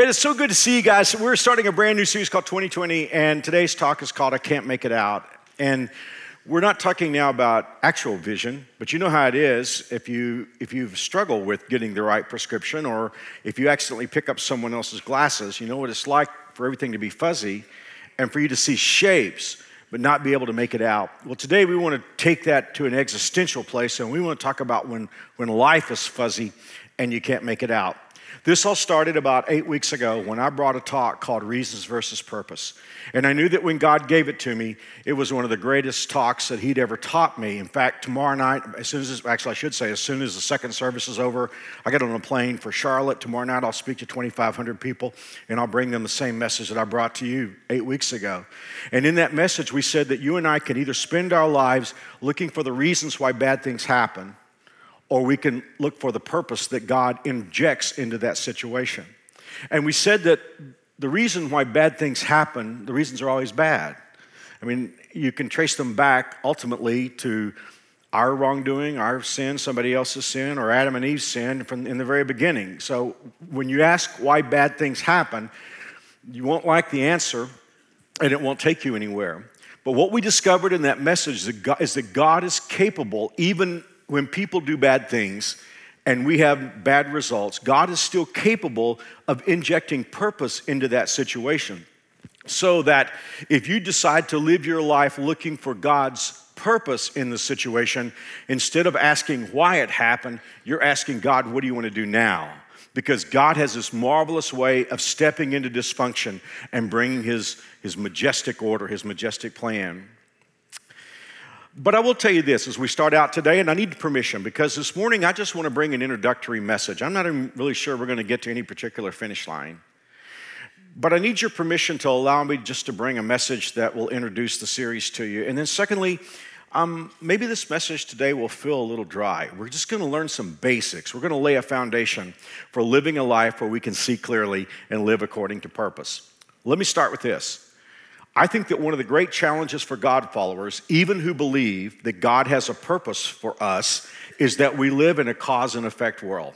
It is so good to see you guys. We're starting a brand new series called 2020, and today's talk is called I Can't Make It Out. And we're not talking now about actual vision, but you know how it is if you if you've struggled with getting the right prescription or if you accidentally pick up someone else's glasses, you know what it's like for everything to be fuzzy and for you to see shapes but not be able to make it out. Well, today we want to take that to an existential place and we want to talk about when when life is fuzzy and you can't make it out. This all started about eight weeks ago when I brought a talk called Reasons versus Purpose. And I knew that when God gave it to me, it was one of the greatest talks that He'd ever taught me. In fact, tomorrow night, as soon as, actually, I should say, as soon as the second service is over, I get on a plane for Charlotte. Tomorrow night, I'll speak to 2,500 people and I'll bring them the same message that I brought to you eight weeks ago. And in that message, we said that you and I can either spend our lives looking for the reasons why bad things happen or we can look for the purpose that God injects into that situation. And we said that the reason why bad things happen, the reasons are always bad. I mean, you can trace them back ultimately to our wrongdoing, our sin, somebody else's sin, or Adam and Eve's sin from in the very beginning. So when you ask why bad things happen, you won't like the answer and it won't take you anywhere. But what we discovered in that message is that God is capable, even when people do bad things and we have bad results, God is still capable of injecting purpose into that situation. So that if you decide to live your life looking for God's purpose in the situation, instead of asking why it happened, you're asking God, what do you want to do now? Because God has this marvelous way of stepping into dysfunction and bringing his, his majestic order, his majestic plan. But I will tell you this as we start out today, and I need permission because this morning I just want to bring an introductory message. I'm not even really sure we're going to get to any particular finish line. But I need your permission to allow me just to bring a message that will introduce the series to you. And then, secondly, um, maybe this message today will feel a little dry. We're just going to learn some basics. We're going to lay a foundation for living a life where we can see clearly and live according to purpose. Let me start with this I think that one of the great challenges for God followers, even who believe that God has a purpose for us, is that we live in a cause and effect world.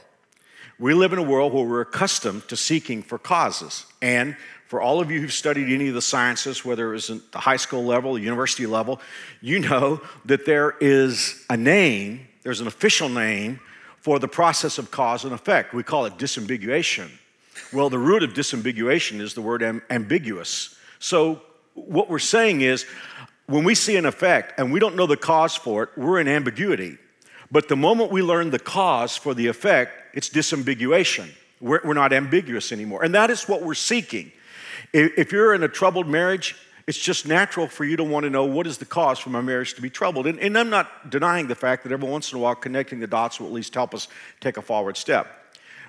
We live in a world where we're accustomed to seeking for causes. And for all of you who've studied any of the sciences, whether it's at the high school level, the university level, you know that there is a name, there's an official name for the process of cause and effect. We call it disambiguation. Well, the root of disambiguation is the word am- ambiguous. So what we're saying is when we see an effect and we don't know the cause for it, we're in ambiguity. But the moment we learn the cause for the effect, it's disambiguation. We're, we're not ambiguous anymore. And that is what we're seeking. If you're in a troubled marriage, it's just natural for you to want to know what is the cause for my marriage to be troubled. And, and, I'm not denying the fact that every once in a while connecting the dots will at least help us take a forward step.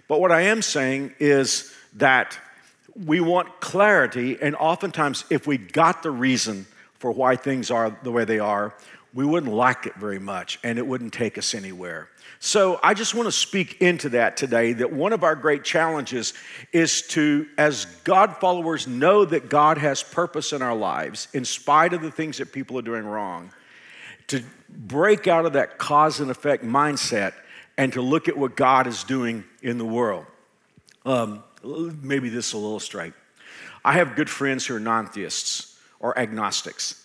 But what I am saying is that we want clarity, and oftentimes, if we got the reason for why things are the way they are, we wouldn't like it very much and it wouldn't take us anywhere. So, I just want to speak into that today that one of our great challenges is to, as God followers, know that God has purpose in our lives in spite of the things that people are doing wrong, to break out of that cause and effect mindset and to look at what God is doing in the world. Um, maybe this will illustrate. I have good friends who are non theists or agnostics,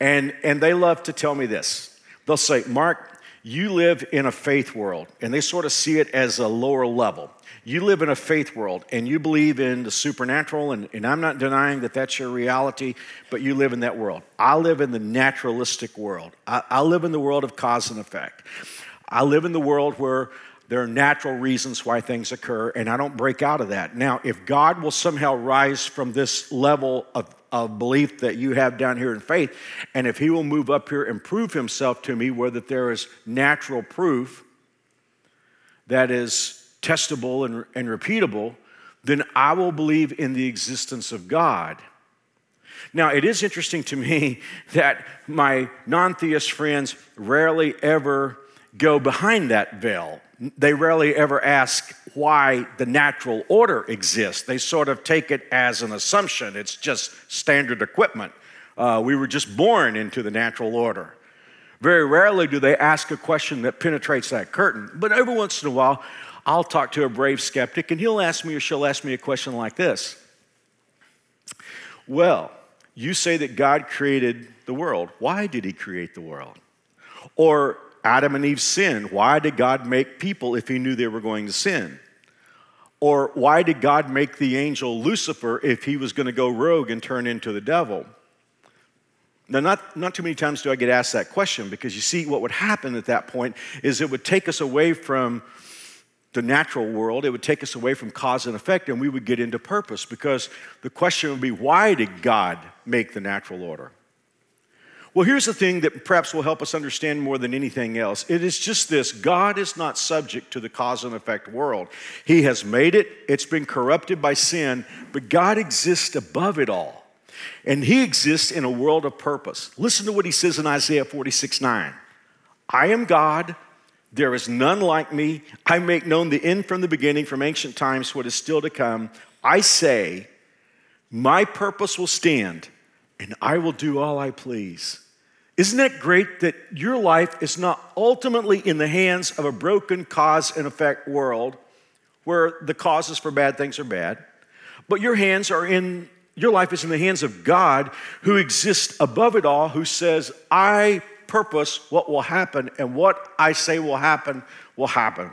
and, and they love to tell me this. They'll say, Mark, you live in a faith world, and they sort of see it as a lower level. You live in a faith world and you believe in the supernatural, and, and I'm not denying that that's your reality, but you live in that world. I live in the naturalistic world. I, I live in the world of cause and effect. I live in the world where there are natural reasons why things occur, and I don't break out of that. Now, if God will somehow rise from this level of, of belief that you have down here in faith, and if He will move up here and prove Himself to me, where that there is natural proof that is testable and, and repeatable, then I will believe in the existence of God. Now, it is interesting to me that my non theist friends rarely ever go behind that veil they rarely ever ask why the natural order exists. They sort of take it as an assumption. It's just standard equipment. Uh, we were just born into the natural order. Very rarely do they ask a question that penetrates that curtain, but every once in a while, I'll talk to a brave skeptic and he'll ask me or she'll ask me a question like this Well, you say that God created the world. Why did he create the world? Or Adam and Eve sinned. Why did God make people if he knew they were going to sin? Or why did God make the angel Lucifer if he was going to go rogue and turn into the devil? Now, not, not too many times do I get asked that question because you see, what would happen at that point is it would take us away from the natural world, it would take us away from cause and effect, and we would get into purpose because the question would be why did God make the natural order? Well, here's the thing that perhaps will help us understand more than anything else. It is just this God is not subject to the cause and effect world. He has made it, it's been corrupted by sin, but God exists above it all. And He exists in a world of purpose. Listen to what He says in Isaiah 46 9. I am God, there is none like me. I make known the end from the beginning, from ancient times, what is still to come. I say, My purpose will stand, and I will do all I please. Isn't it great that your life is not ultimately in the hands of a broken cause and effect world where the causes for bad things are bad, but your hands are in your life is in the hands of God who exists above it all, who says, I purpose what will happen, and what I say will happen will happen.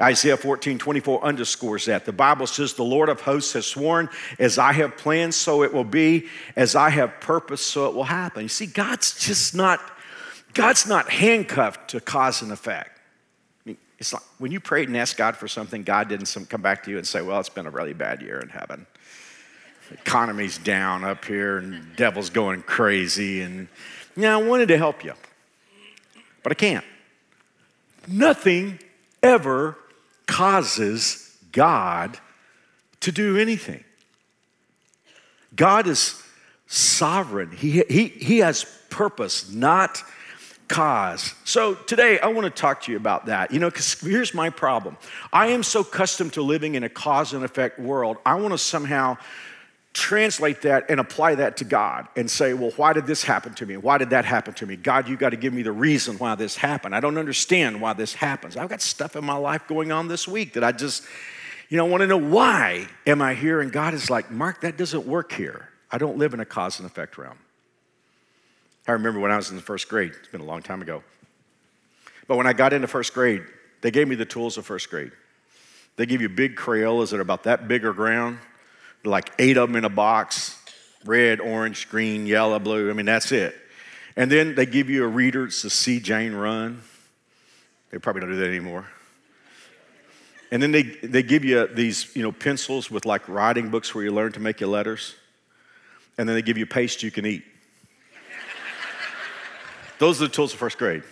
Isaiah 14, 24 underscores that. The Bible says, The Lord of hosts has sworn, as I have planned, so it will be, as I have purposed, so it will happen. You see, God's just not, God's not handcuffed to cause and effect. I mean, it's like when you prayed and asked God for something, God didn't come back to you and say, Well, it's been a really bad year in heaven. The economy's down up here and devil's going crazy. And yeah, I wanted to help you, but I can't. Nothing ever causes God to do anything. God is sovereign, He, he, he has purpose, not cause. So today I want to talk to you about that. You know, because here's my problem I am so accustomed to living in a cause and effect world, I want to somehow translate that and apply that to God and say, well, why did this happen to me? Why did that happen to me? God, you got to give me the reason why this happened. I don't understand why this happens. I've got stuff in my life going on this week that I just, you know, want to know why am I here? And God is like, Mark, that doesn't work here. I don't live in a cause and effect realm. I remember when I was in the first grade, it's been a long time ago. But when I got into first grade, they gave me the tools of first grade. They give you big Crayolas that are about that big or ground like eight of them in a box red, orange, green, yellow, blue. I mean, that's it. And then they give you a reader, it's to see Jane run. They probably don't do that anymore. And then they, they give you these you know, pencils with like writing books where you learn to make your letters. And then they give you paste you can eat. Those are the tools of first grade.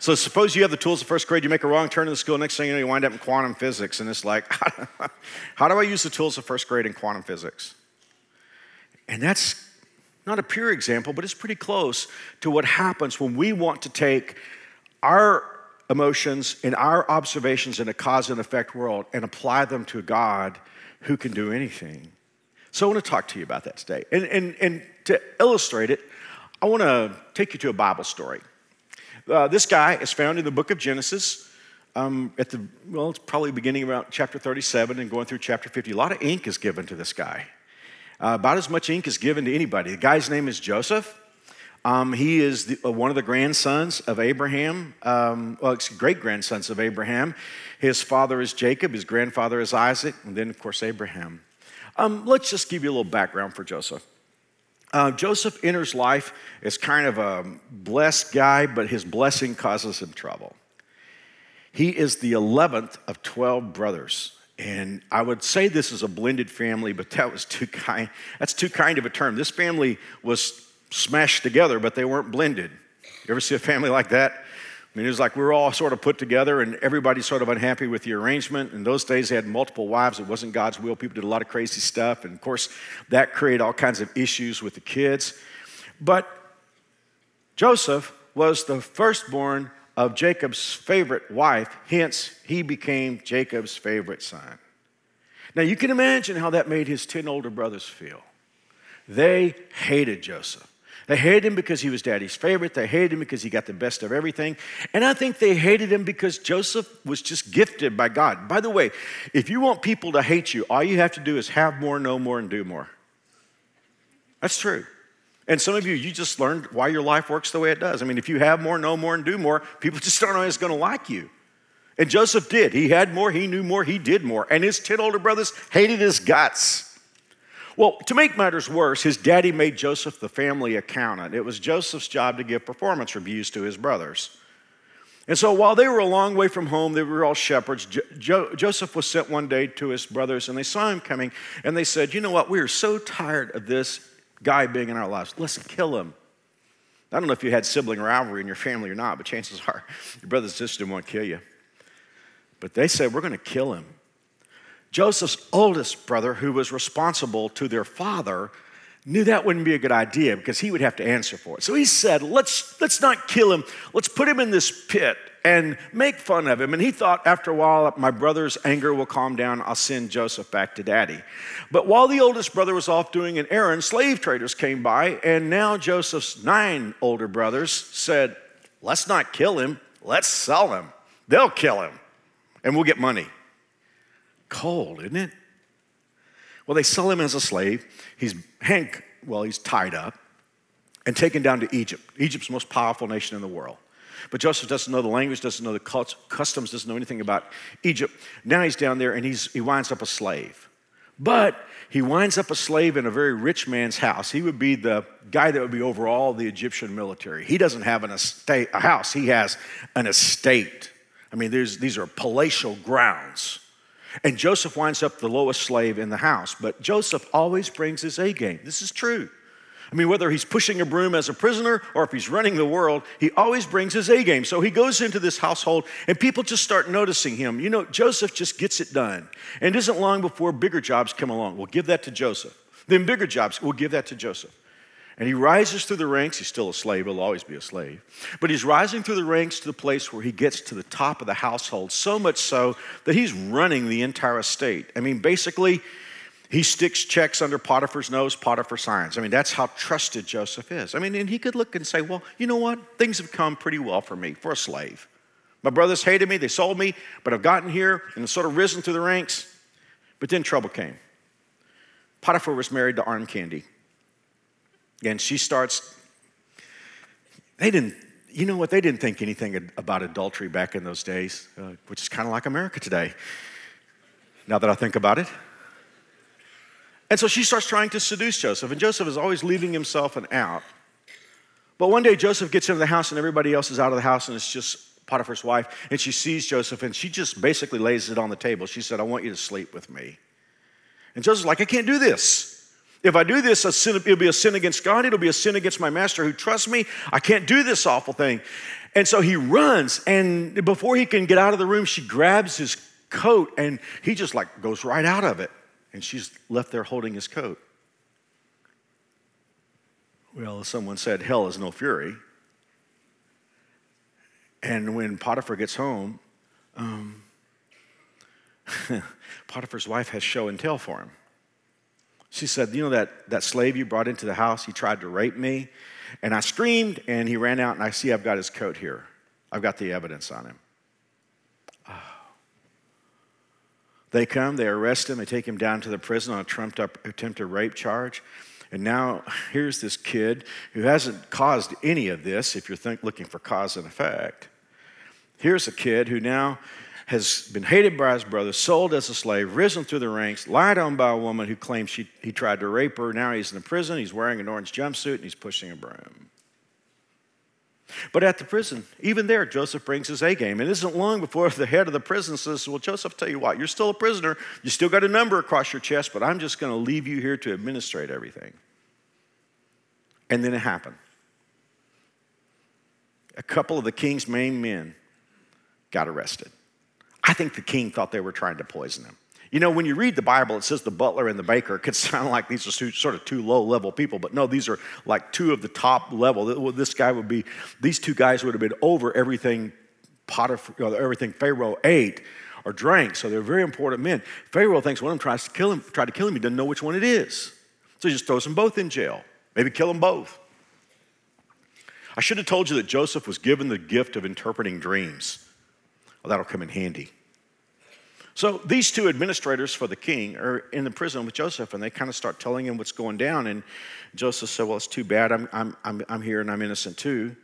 So suppose you have the tools of first grade, you make a wrong turn in the school, next thing you know, you wind up in quantum physics, and it's like, how do I use the tools of first grade in quantum physics? And that's not a pure example, but it's pretty close to what happens when we want to take our emotions and our observations in a cause and effect world and apply them to a God who can do anything. So I want to talk to you about that today. And, and, and to illustrate it, I want to take you to a Bible story. Uh, this guy is found in the book of Genesis. Um, at the well, it's probably beginning about chapter 37 and going through chapter 50. A lot of ink is given to this guy. Uh, about as much ink is given to anybody. The guy's name is Joseph. Um, he is the, uh, one of the grandsons of Abraham, um, well, great grandsons of Abraham. His father is Jacob, his grandfather is Isaac, and then, of course, Abraham. Um, let's just give you a little background for Joseph. Uh, Joseph enters life as kind of a blessed guy, but his blessing causes him trouble. He is the 11th of 12 brothers. And I would say this is a blended family, but that was too kind. That's too kind of a term. This family was smashed together, but they weren't blended. You ever see a family like that? I mean, it was like we were all sort of put together and everybody's sort of unhappy with the arrangement. In those days, they had multiple wives. It wasn't God's will. People did a lot of crazy stuff. And of course, that created all kinds of issues with the kids. But Joseph was the firstborn of Jacob's favorite wife, hence, he became Jacob's favorite son. Now, you can imagine how that made his 10 older brothers feel. They hated Joseph. They hated him because he was daddy's favorite. They hated him because he got the best of everything. And I think they hated him because Joseph was just gifted by God. By the way, if you want people to hate you, all you have to do is have more, know more, and do more. That's true. And some of you, you just learned why your life works the way it does. I mean, if you have more, know more, and do more, people just aren't always going to like you. And Joseph did. He had more, he knew more, he did more. And his 10 older brothers hated his guts. Well, to make matters worse, his daddy made Joseph the family accountant. It was Joseph's job to give performance reviews to his brothers. And so while they were a long way from home, they were all shepherds. Jo- jo- Joseph was sent one day to his brothers, and they saw him coming, and they said, You know what? We are so tired of this guy being in our lives. Let's kill him. I don't know if you had sibling rivalry in your family or not, but chances are your brother and sister won't want to kill you. But they said, We're going to kill him. Joseph's oldest brother, who was responsible to their father, knew that wouldn't be a good idea because he would have to answer for it. So he said, let's, let's not kill him. Let's put him in this pit and make fun of him. And he thought, after a while, my brother's anger will calm down. I'll send Joseph back to daddy. But while the oldest brother was off doing an errand, slave traders came by. And now Joseph's nine older brothers said, let's not kill him. Let's sell him. They'll kill him and we'll get money. Cold, isn't it? Well, they sell him as a slave. He's Hank, well, he's tied up and taken down to Egypt, Egypt's most powerful nation in the world. But Joseph doesn't know the language, doesn't know the customs, doesn't know anything about Egypt. Now he's down there and he's, he winds up a slave. But he winds up a slave in a very rich man's house. He would be the guy that would be over all the Egyptian military. He doesn't have an estate, a house, he has an estate. I mean, these are palatial grounds. And Joseph winds up the lowest slave in the house. But Joseph always brings his A game. This is true. I mean, whether he's pushing a broom as a prisoner or if he's running the world, he always brings his A game. So he goes into this household and people just start noticing him. You know, Joseph just gets it done. And it isn't long before bigger jobs come along. We'll give that to Joseph. Then bigger jobs, we'll give that to Joseph. And he rises through the ranks. He's still a slave, he'll always be a slave. But he's rising through the ranks to the place where he gets to the top of the household, so much so that he's running the entire estate. I mean, basically, he sticks checks under Potiphar's nose, Potiphar signs. I mean, that's how trusted Joseph is. I mean, and he could look and say, well, you know what? Things have come pretty well for me, for a slave. My brothers hated me, they sold me, but I've gotten here and sort of risen through the ranks. But then trouble came. Potiphar was married to Arm Candy. And she starts, they didn't, you know what, they didn't think anything about adultery back in those days, uh, which is kind of like America today, now that I think about it. And so she starts trying to seduce Joseph, and Joseph is always leaving himself an out. But one day Joseph gets into the house, and everybody else is out of the house, and it's just Potiphar's wife, and she sees Joseph, and she just basically lays it on the table. She said, I want you to sleep with me. And Joseph's like, I can't do this. If I do this, sin, it'll be a sin against God. It'll be a sin against my master who trusts me. I can't do this awful thing. And so he runs, and before he can get out of the room, she grabs his coat, and he just like goes right out of it. And she's left there holding his coat. Well, someone said, Hell is no fury. And when Potiphar gets home, um, Potiphar's wife has show and tell for him. She said, You know that, that slave you brought into the house? He tried to rape me. And I screamed, and he ran out, and I see I've got his coat here. I've got the evidence on him. Oh. They come, they arrest him, they take him down to the prison on a trumped up attempted rape charge. And now here's this kid who hasn't caused any of this, if you're think, looking for cause and effect. Here's a kid who now has been hated by his brother, sold as a slave, risen through the ranks, lied on by a woman who claims she, he tried to rape her. Now he's in a prison. He's wearing an orange jumpsuit and he's pushing a broom. But at the prison, even there, Joseph brings his A game. And It isn't long before the head of the prison says, Well, Joseph, tell you what, you're still a prisoner. You still got a number across your chest, but I'm just going to leave you here to administrate everything. And then it happened. A couple of the king's main men got arrested. I think the king thought they were trying to poison him. You know, when you read the Bible, it says the butler and the baker. Could sound like these are two, sort of two low level people, but no, these are like two of the top level. This guy would be, these two guys would have been over everything Potiphar, everything Pharaoh ate or drank. So they're very important men. Pharaoh thinks one of them tries to kill him, try to kill him. He doesn't know which one it is. So he just throws them both in jail. Maybe kill them both. I should have told you that Joseph was given the gift of interpreting dreams. Well, that'll come in handy. So these two administrators for the king are in the prison with Joseph, and they kind of start telling him what's going down. And Joseph said, Well, it's too bad. I'm, I'm, I'm, I'm here and I'm innocent too.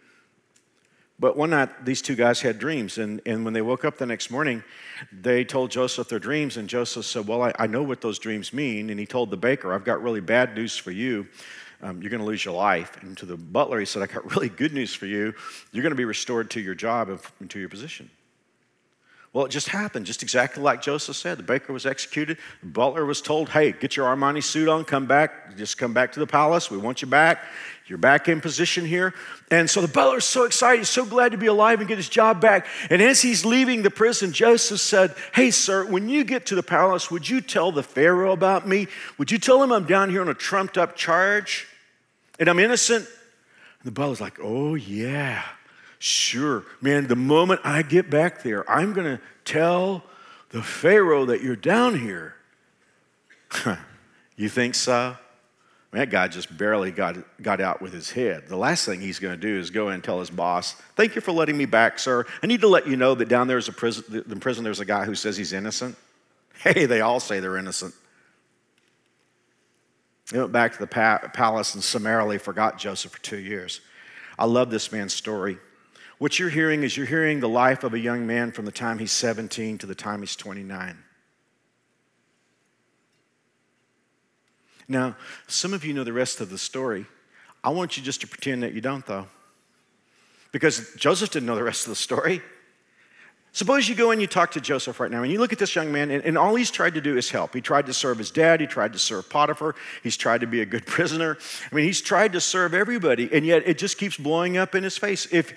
But one night, these two guys had dreams, and, and when they woke up the next morning, they told Joseph their dreams, and Joseph said, Well, I, I know what those dreams mean. And he told the baker, I've got really bad news for you. Um, you're going to lose your life. And to the butler, he said, I got really good news for you. You're going to be restored to your job and to your position. Well, it just happened, just exactly like Joseph said. The baker was executed. The butler was told, hey, get your Armani suit on, come back, just come back to the palace. We want you back. You're back in position here. And so the butler is so excited, he's so glad to be alive and get his job back. And as he's leaving the prison, Joseph said, Hey, sir, when you get to the palace, would you tell the Pharaoh about me? Would you tell him I'm down here on a trumped up charge and I'm innocent? And the butler's like, Oh, yeah. Sure. Man, the moment I get back there, I'm going to tell the Pharaoh that you're down here. you think so? That guy just barely got, got out with his head. The last thing he's going to do is go in and tell his boss, Thank you for letting me back, sir. I need to let you know that down there is a prison, in prison there's a guy who says he's innocent. Hey, they all say they're innocent. They went back to the palace and summarily forgot Joseph for two years. I love this man's story. What you're hearing is you're hearing the life of a young man from the time he's 17 to the time he's 29. Now, some of you know the rest of the story. I want you just to pretend that you don't, though. Because Joseph didn't know the rest of the story. Suppose you go and you talk to Joseph right now, and you look at this young man, and, and, all he's tried to do is help. He tried to serve his dad, he tried to serve Potiphar, he's tried to be a good prisoner. I mean, he's tried to serve everybody, and yet it just keeps blowing up in his face. If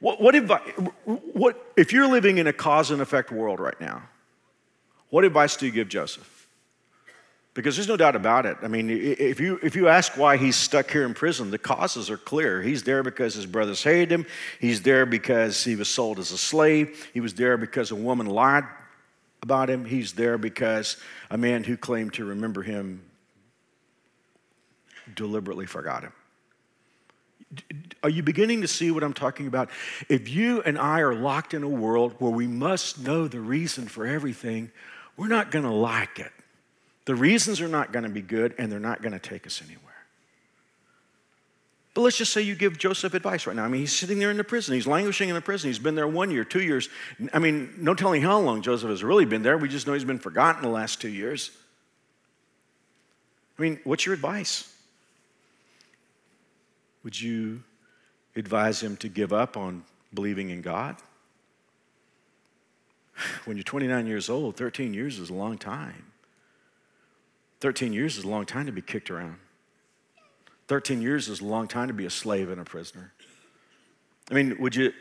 what, what, advice, what if you're living in a cause and effect world right now, what advice do you give Joseph? Because there's no doubt about it. I mean, if you, if you ask why he's stuck here in prison, the causes are clear. He's there because his brothers hated him. He's there because he was sold as a slave. He was there because a woman lied about him. He's there because a man who claimed to remember him deliberately forgot him. Are you beginning to see what I'm talking about? If you and I are locked in a world where we must know the reason for everything, we're not going to like it. The reasons are not going to be good and they're not going to take us anywhere. But let's just say you give Joseph advice right now. I mean, he's sitting there in the prison. He's languishing in the prison. He's been there one year, two years. I mean, no telling how long Joseph has really been there. We just know he's been forgotten the last two years. I mean, what's your advice? Would you advise him to give up on believing in God? When you're 29 years old, 13 years is a long time. 13 years is a long time to be kicked around. 13 years is a long time to be a slave and a prisoner. I mean, would you,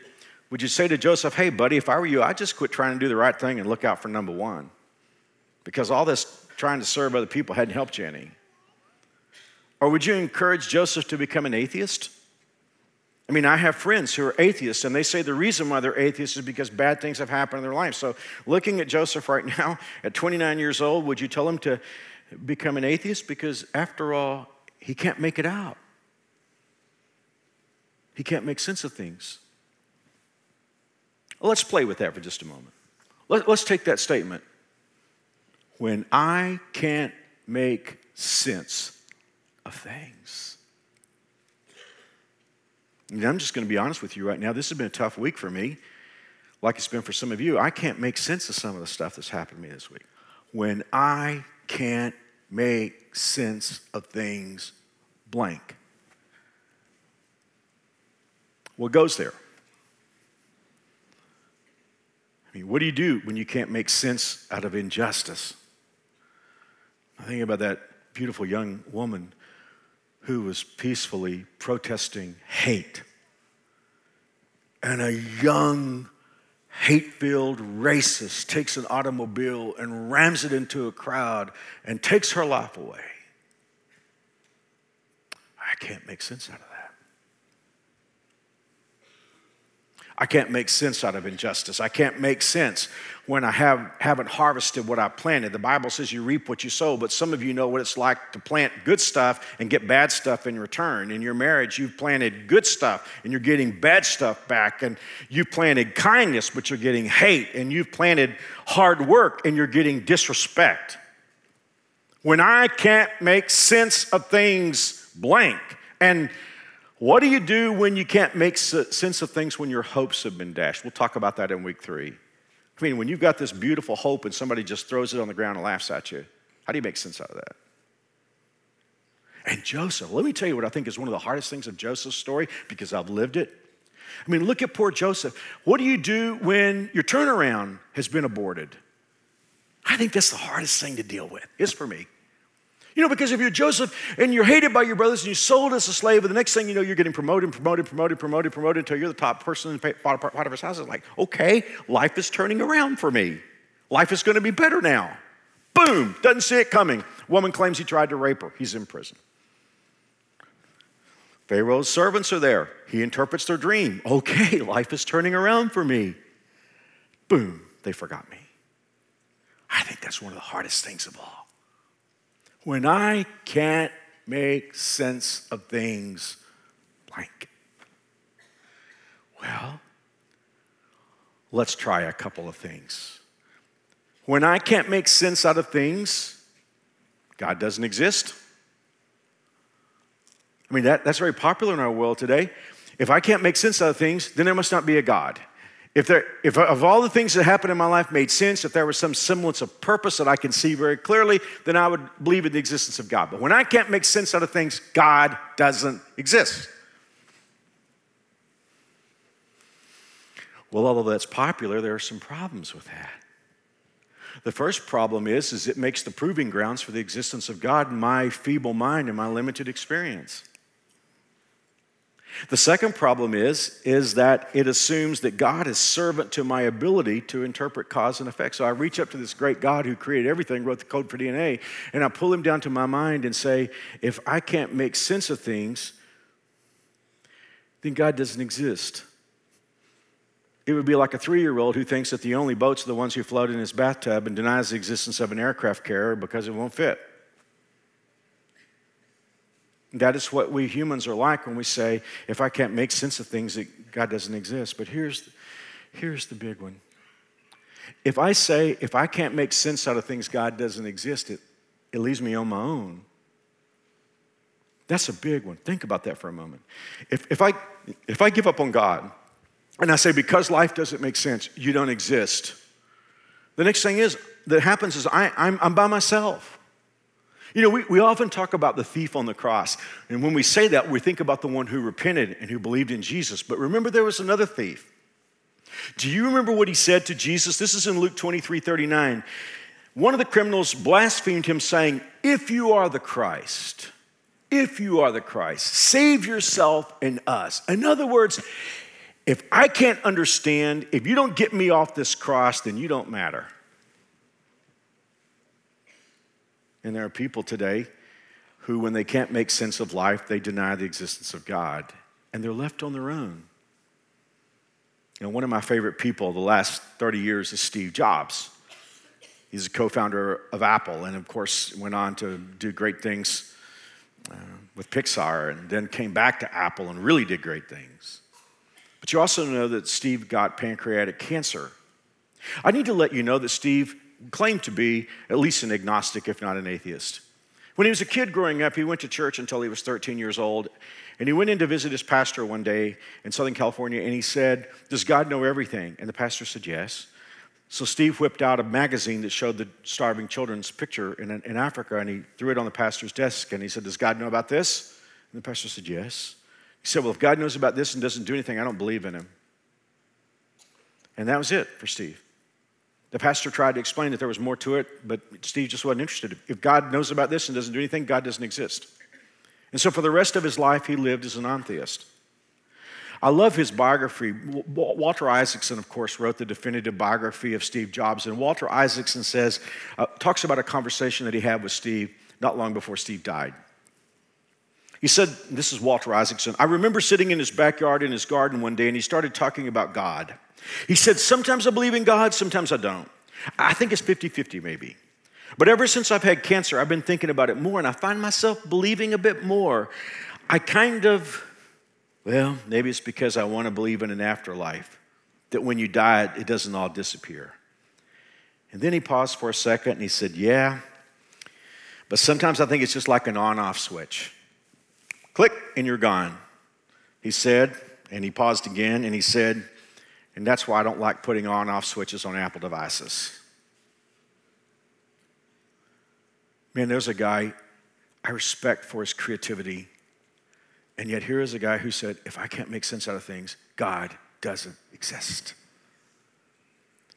would you say to Joseph, hey, buddy, if I were you, I'd just quit trying to do the right thing and look out for number one? Because all this trying to serve other people hadn't helped you any. Or would you encourage Joseph to become an atheist? I mean, I have friends who are atheists, and they say the reason why they're atheists is because bad things have happened in their life. So, looking at Joseph right now, at 29 years old, would you tell him to become an atheist because, after all, he can't make it out. He can't make sense of things. Let's play with that for just a moment. Let, us take that statement. When I can't make sense of things. And I'm just going to be honest with you right now. This has been a tough week for me, like it's been for some of you. I can't make sense of some of the stuff that's happened to me this week. When I can't make sense of things blank. What goes there? I mean, what do you do when you can't make sense out of injustice? I think about that beautiful young woman who was peacefully protesting hate. And a young hate filled racist takes an automobile and rams it into a crowd and takes her life away. I can't make sense out of that. I can't make sense out of injustice. I can't make sense when I have, haven't harvested what I planted. The Bible says you reap what you sow, but some of you know what it's like to plant good stuff and get bad stuff in return. In your marriage, you've planted good stuff and you're getting bad stuff back. And you've planted kindness, but you're getting hate. And you've planted hard work and you're getting disrespect. When I can't make sense of things blank, and what do you do when you can't make sense of things when your hopes have been dashed? We'll talk about that in week three. I mean, when you've got this beautiful hope and somebody just throws it on the ground and laughs at you, how do you make sense out of that? And Joseph, let me tell you what I think is one of the hardest things of Joseph's story because I've lived it. I mean, look at poor Joseph. What do you do when your turnaround has been aborted? I think that's the hardest thing to deal with, is for me. You know, because if you're Joseph and you're hated by your brothers and you sold as a slave, and the next thing you know, you're getting promoted, promoted, promoted, promoted, promoted until you're the top person in Potiphar's house. It's like, okay, life is turning around for me. Life is going to be better now. Boom, doesn't see it coming. Woman claims he tried to rape her. He's in prison. Pharaoh's servants are there. He interprets their dream. Okay, life is turning around for me. Boom, they forgot me. I think that's one of the hardest things of all when I can't make sense of things blank. Well, let's try a couple of things. When I can't make sense out of things, God doesn't exist. I mean, that, that's very popular in our world today. If I can't make sense out of things, then there must not be a God. If, there, if of all the things that happened in my life made sense, if there was some semblance of purpose that I can see very clearly, then I would believe in the existence of God. But when I can't make sense out of things, God doesn't exist. Well, although that's popular, there are some problems with that. The first problem is, is it makes the proving grounds for the existence of God in my feeble mind and my limited experience. The second problem is, is that it assumes that God is servant to my ability to interpret cause and effect. So I reach up to this great God who created everything, wrote the code for DNA, and I pull him down to my mind and say, if I can't make sense of things, then God doesn't exist. It would be like a three year old who thinks that the only boats are the ones who float in his bathtub and denies the existence of an aircraft carrier because it won't fit. That is what we humans are like when we say, if I can't make sense of things, God doesn't exist. But here's, here's the big one. If I say, if I can't make sense out of things, God doesn't exist, it, it leaves me on my own. That's a big one. Think about that for a moment. If, if, I, if I give up on God and I say, because life doesn't make sense, you don't exist, the next thing is that happens is I, I'm, I'm by myself. You know, we, we often talk about the thief on the cross. And when we say that, we think about the one who repented and who believed in Jesus. But remember, there was another thief. Do you remember what he said to Jesus? This is in Luke 23 39. One of the criminals blasphemed him, saying, If you are the Christ, if you are the Christ, save yourself and us. In other words, if I can't understand, if you don't get me off this cross, then you don't matter. And there are people today who, when they can't make sense of life, they deny the existence of God and they're left on their own. You know, one of my favorite people the last 30 years is Steve Jobs. He's a co founder of Apple and, of course, went on to do great things uh, with Pixar and then came back to Apple and really did great things. But you also know that Steve got pancreatic cancer. I need to let you know that Steve claimed to be at least an agnostic, if not an atheist. When he was a kid growing up, he went to church until he was 13 years old. And he went in to visit his pastor one day in Southern California and he said, Does God know everything? And the pastor said, Yes. So Steve whipped out a magazine that showed the starving children's picture in, in Africa and he threw it on the pastor's desk and he said, Does God know about this? And the pastor said, Yes. He said, Well, if God knows about this and doesn't do anything, I don't believe in him. And that was it for Steve. The pastor tried to explain that there was more to it, but Steve just wasn't interested. If God knows about this and doesn't do anything, God doesn't exist. And so for the rest of his life, he lived as a non theist. I love his biography. Walter Isaacson, of course, wrote the definitive biography of Steve Jobs. And Walter Isaacson says, uh, talks about a conversation that he had with Steve not long before Steve died. He said, This is Walter Isaacson. I remember sitting in his backyard in his garden one day and he started talking about God. He said, Sometimes I believe in God, sometimes I don't. I think it's 50 50 maybe. But ever since I've had cancer, I've been thinking about it more and I find myself believing a bit more. I kind of, well, maybe it's because I want to believe in an afterlife, that when you die, it doesn't all disappear. And then he paused for a second and he said, Yeah, but sometimes I think it's just like an on off switch. Click, and you're gone. He said, and he paused again, and he said, and that's why I don't like putting on off switches on Apple devices. Man, there's a guy I respect for his creativity. And yet, here is a guy who said, if I can't make sense out of things, God doesn't exist.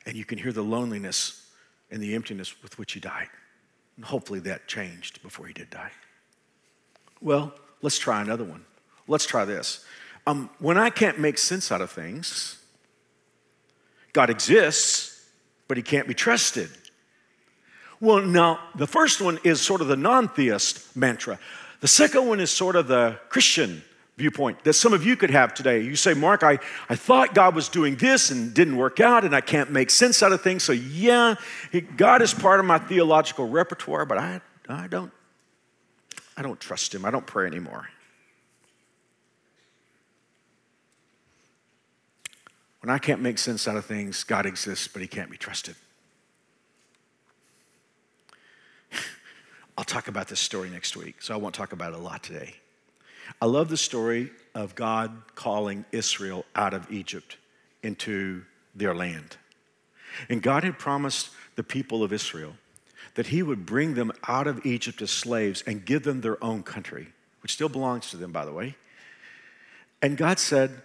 And you can hear the loneliness and the emptiness with which he died. And hopefully that changed before he did die. Well, let's try another one. Let's try this. Um, when I can't make sense out of things, God exists, but he can't be trusted. Well, now, the first one is sort of the non theist mantra. The second one is sort of the Christian viewpoint that some of you could have today. You say, Mark, I, I thought God was doing this and didn't work out, and I can't make sense out of things. So, yeah, God is part of my theological repertoire, but I, I, don't, I don't trust Him. I don't pray anymore. When I can't make sense out of things, God exists, but He can't be trusted. I'll talk about this story next week, so I won't talk about it a lot today. I love the story of God calling Israel out of Egypt into their land. And God had promised the people of Israel that He would bring them out of Egypt as slaves and give them their own country, which still belongs to them, by the way. And God said,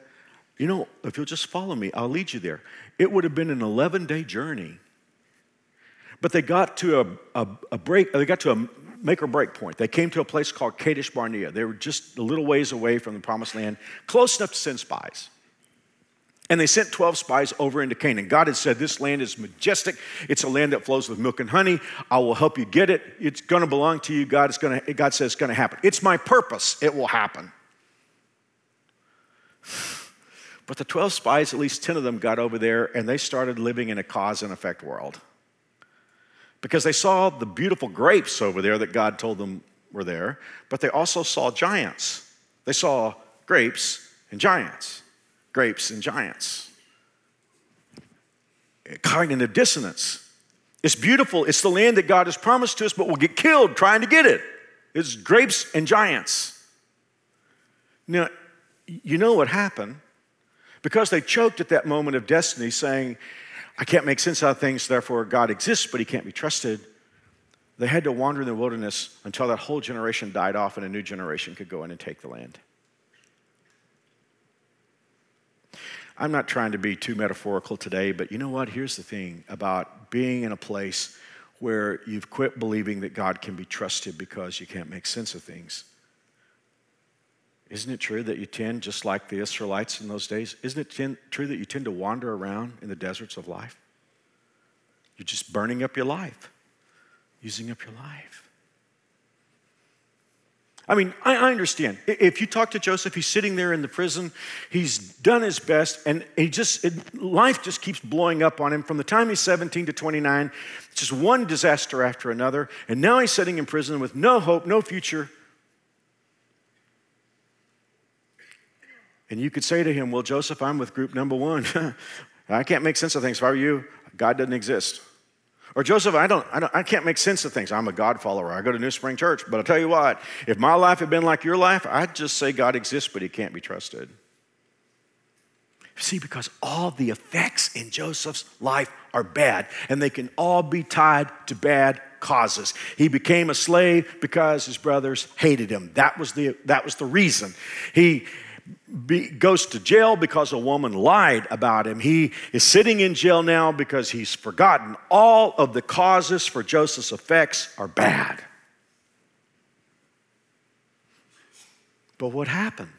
You know, if you'll just follow me, I'll lead you there. It would have been an 11 day journey. But they got to a, a, a break, they got to a make or break point. They came to a place called Kadesh Barnea. They were just a little ways away from the promised land, close enough to send spies. And they sent 12 spies over into Canaan. God had said, This land is majestic. It's a land that flows with milk and honey. I will help you get it. It's going to belong to you. God, is gonna, God says it's going to happen. It's my purpose. It will happen. But the 12 spies, at least 10 of them, got over there and they started living in a cause and effect world because they saw the beautiful grapes over there that God told them were there, but they also saw giants. They saw grapes and giants, grapes and giants. Cognitive dissonance. It's beautiful. It's the land that God has promised to us, but we'll get killed trying to get it. It's grapes and giants. Now, you know what happened? Because they choked at that moment of destiny, saying, I can't make sense out of things, therefore God exists, but he can't be trusted. They had to wander in the wilderness until that whole generation died off and a new generation could go in and take the land. I'm not trying to be too metaphorical today, but you know what? Here's the thing about being in a place where you've quit believing that God can be trusted because you can't make sense of things. Isn't it true that you tend, just like the Israelites in those days, isn't it tend, true that you tend to wander around in the deserts of life? You're just burning up your life, using up your life. I mean, I, I, understand. If you talk to Joseph, he's sitting there in the prison. He's done his best, and he just it, life just keeps blowing up on him from the time he's 17 to 29. It's just one disaster after another, and now he's sitting in prison with no hope, no future, And you could say to him, Well, Joseph, I'm with group number one. I can't make sense of things. If I were you, God doesn't exist. Or Joseph, I don't, I don't, I can't make sense of things. I'm a God follower. I go to New Spring Church. But I'll tell you what, if my life had been like your life, I'd just say God exists, but he can't be trusted. See, because all the effects in Joseph's life are bad, and they can all be tied to bad causes. He became a slave because his brothers hated him. That was the, that was the reason. He, be, goes to jail because a woman lied about him. He is sitting in jail now because he's forgotten. All of the causes for Joseph's effects are bad. But what happened?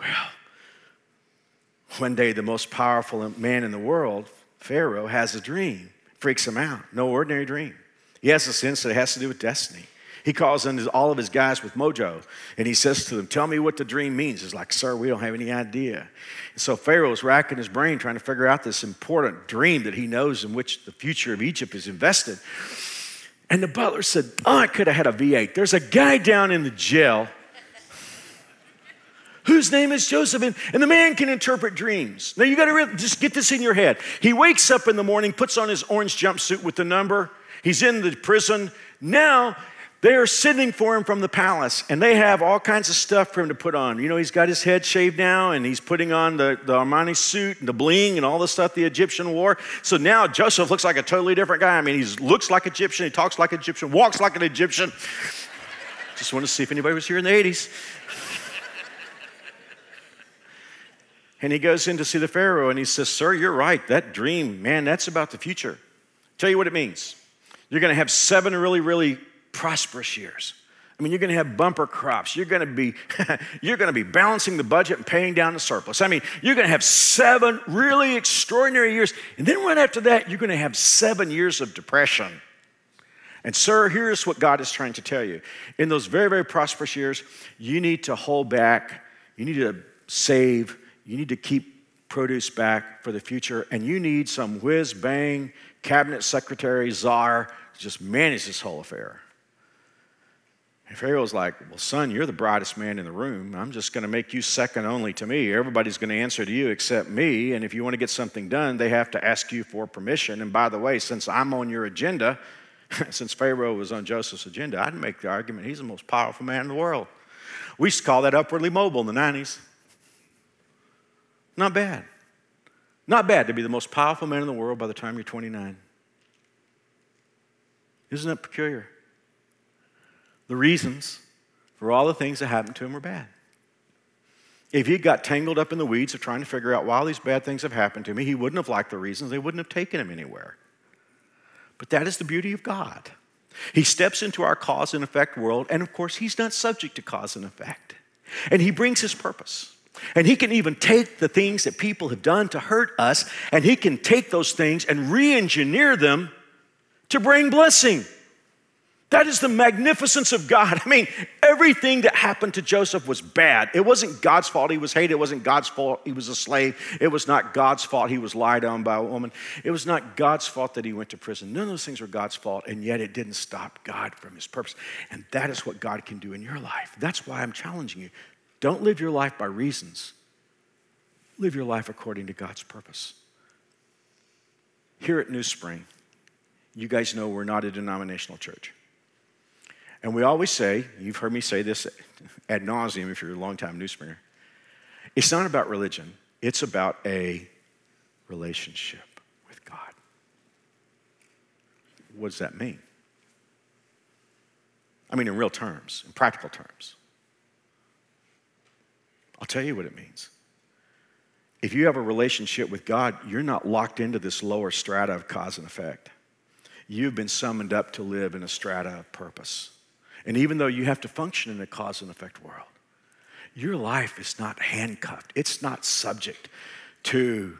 Well, one day the most powerful man in the world, Pharaoh, has a dream. Freaks him out. No ordinary dream. He has a sense that it has to do with destiny. He calls in his, all of his guys with mojo and he says to them, Tell me what the dream means. He's like, Sir, we don't have any idea. And so Pharaoh's racking his brain trying to figure out this important dream that he knows in which the future of Egypt is invested. And the butler said, Oh, I could have had a V8. There's a guy down in the jail whose name is Joseph, and, and the man can interpret dreams. Now you got to really, just get this in your head. He wakes up in the morning, puts on his orange jumpsuit with the number. He's in the prison. Now they are sending for him from the palace, and they have all kinds of stuff for him to put on. You know, he's got his head shaved now, and he's putting on the, the Armani suit and the bling and all the stuff the Egyptian wore. So now Joseph looks like a totally different guy. I mean, he looks like Egyptian, he talks like Egyptian, walks like an Egyptian. Just want to see if anybody was here in the 80s. And he goes in to see the Pharaoh and he says, Sir, you're right. That dream, man, that's about the future. Tell you what it means. You're going to have seven really, really prosperous years. I mean, you're going to have bumper crops. You're going to be, you're going to be balancing the budget and paying down the surplus. I mean, you're going to have seven really extraordinary years. And then right after that, you're going to have seven years of depression. And, sir, here's what God is trying to tell you. In those very, very prosperous years, you need to hold back, you need to save, you need to keep produce back for the future, and you need some whiz bang cabinet secretary czar to just manage this whole affair. And Pharaoh's like, Well, son, you're the brightest man in the room. I'm just going to make you second only to me. Everybody's going to answer to you except me. And if you want to get something done, they have to ask you for permission. And by the way, since I'm on your agenda, since Pharaoh was on Joseph's agenda, I'd make the argument he's the most powerful man in the world. We used to call that upwardly mobile in the 90s. Not bad. Not bad to be the most powerful man in the world by the time you're 29. Isn't that peculiar? The reasons for all the things that happened to him were bad. If he got tangled up in the weeds of trying to figure out why all these bad things have happened to me, he wouldn't have liked the reasons. They wouldn't have taken him anywhere. But that is the beauty of God. He steps into our cause and effect world, and of course, he's not subject to cause and effect. And he brings his purpose. And he can even take the things that people have done to hurt us, and he can take those things and re engineer them to bring blessing. That is the magnificence of God. I mean, everything that happened to Joseph was bad. It wasn't God's fault he was hated. It wasn't God's fault he was a slave. It was not God's fault he was lied on by a woman. It was not God's fault that he went to prison. None of those things were God's fault, and yet it didn't stop God from his purpose. And that is what God can do in your life. That's why I'm challenging you. Don't live your life by reasons, live your life according to God's purpose. Here at New Spring, you guys know we're not a denominational church. And we always say, you've heard me say this ad nauseum if you're a long-time New Springer, it's not about religion, it's about a relationship with God. What does that mean? I mean, in real terms, in practical terms. I'll tell you what it means. If you have a relationship with God, you're not locked into this lower strata of cause and effect. You've been summoned up to live in a strata of purpose. And even though you have to function in a cause and effect world, your life is not handcuffed, it's not subject to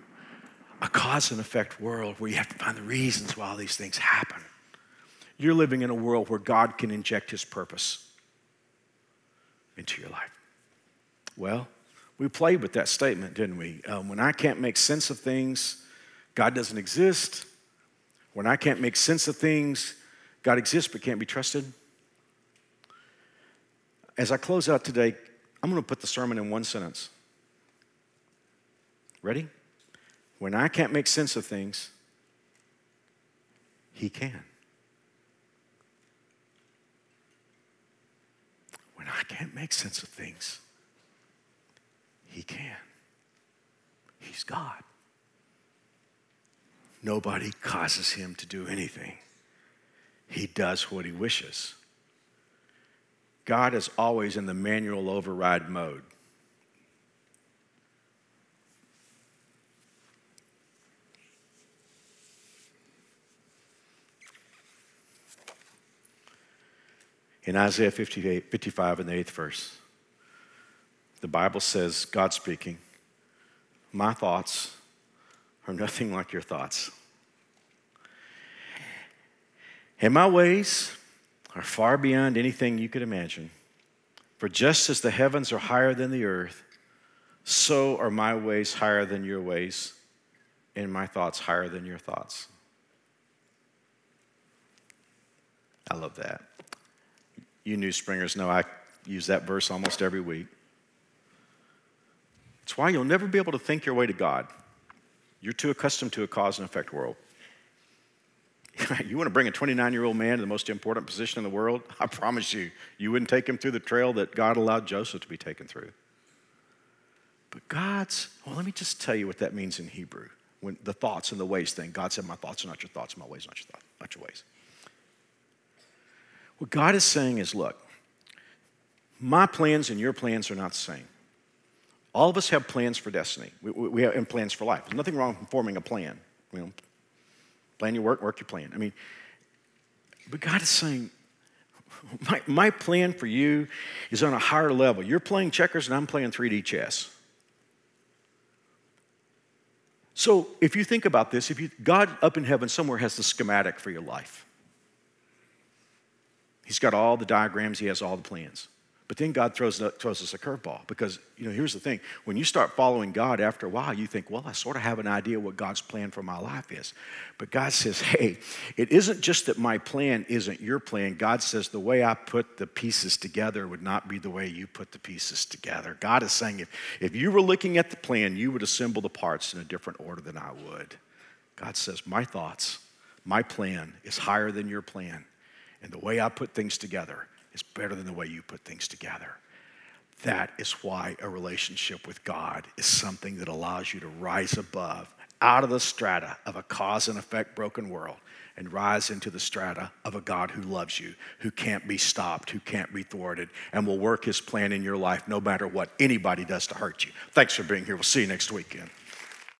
a cause and effect world where you have to find the reasons why all these things happen. You're living in a world where God can inject His purpose into your life. Well, we played with that statement, didn't we? Um, when I can't make sense of things, God doesn't exist. When I can't make sense of things, God exists but can't be trusted. As I close out today, I'm going to put the sermon in one sentence. Ready? When I can't make sense of things, He can. When I can't make sense of things, he can. He's God. Nobody causes him to do anything. He does what he wishes. God is always in the manual override mode. In Isaiah 58, 55 and the eighth verse, the Bible says, God speaking, my thoughts are nothing like your thoughts. And my ways are far beyond anything you could imagine. For just as the heavens are higher than the earth, so are my ways higher than your ways, and my thoughts higher than your thoughts. I love that. You new springers know I use that verse almost every week. It's why you'll never be able to think your way to God. You're too accustomed to a cause and effect world. you want to bring a 29 year old man to the most important position in the world? I promise you, you wouldn't take him through the trail that God allowed Joseph to be taken through. But God's, well, let me just tell you what that means in Hebrew. When the thoughts and the ways thing, God said, My thoughts are not your thoughts, my ways are not your thoughts, not your ways. What God is saying is, look, my plans and your plans are not the same. All of us have plans for destiny. We, we have plans for life. There's nothing wrong with forming a plan. You know, plan your work, work your plan. I mean, but God is saying, my, my plan for you is on a higher level. You're playing checkers and I'm playing 3D chess. So if you think about this, if you, God up in heaven somewhere has the schematic for your life. He's got all the diagrams, he has all the plans. But then God throws, throws us a curveball because, you know, here's the thing. When you start following God after a while, you think, well, I sort of have an idea what God's plan for my life is. But God says, hey, it isn't just that my plan isn't your plan. God says the way I put the pieces together would not be the way you put the pieces together. God is saying if, if you were looking at the plan, you would assemble the parts in a different order than I would. God says, my thoughts, my plan is higher than your plan. And the way I put things together is better than the way you put things together. That is why a relationship with God is something that allows you to rise above, out of the strata of a cause and effect broken world, and rise into the strata of a God who loves you, who can't be stopped, who can't be thwarted, and will work his plan in your life no matter what anybody does to hurt you. Thanks for being here. We'll see you next weekend.